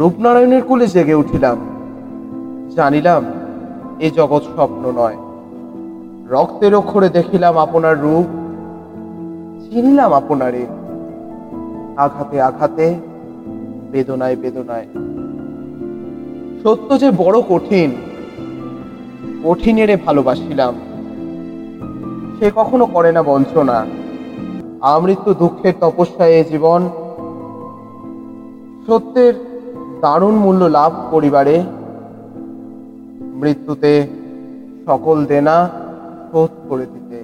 রূপনারায়ণের কুলে জেগে উঠিলাম। জানিলাম, এ জগৎ স্বপ্ন নয়। রক্তের অক্ষরে দেখিলাম আপনার রূপ, চিনিলাম আপনারে। আঘাতে আঘাতে, বেদনায় বেদনায়। সত্য যে বড় কঠিন, কঠিনেরে ভালোবাসিলাম। সে কখনো করে না বঞ্চনা। আমৃত্যু দুঃখের তপস্যায় জীবন, সত্যের দারুণ মূল্য লাভ করিবারে মৃত্যুতে সকল দেনা শোধ করে দিতে।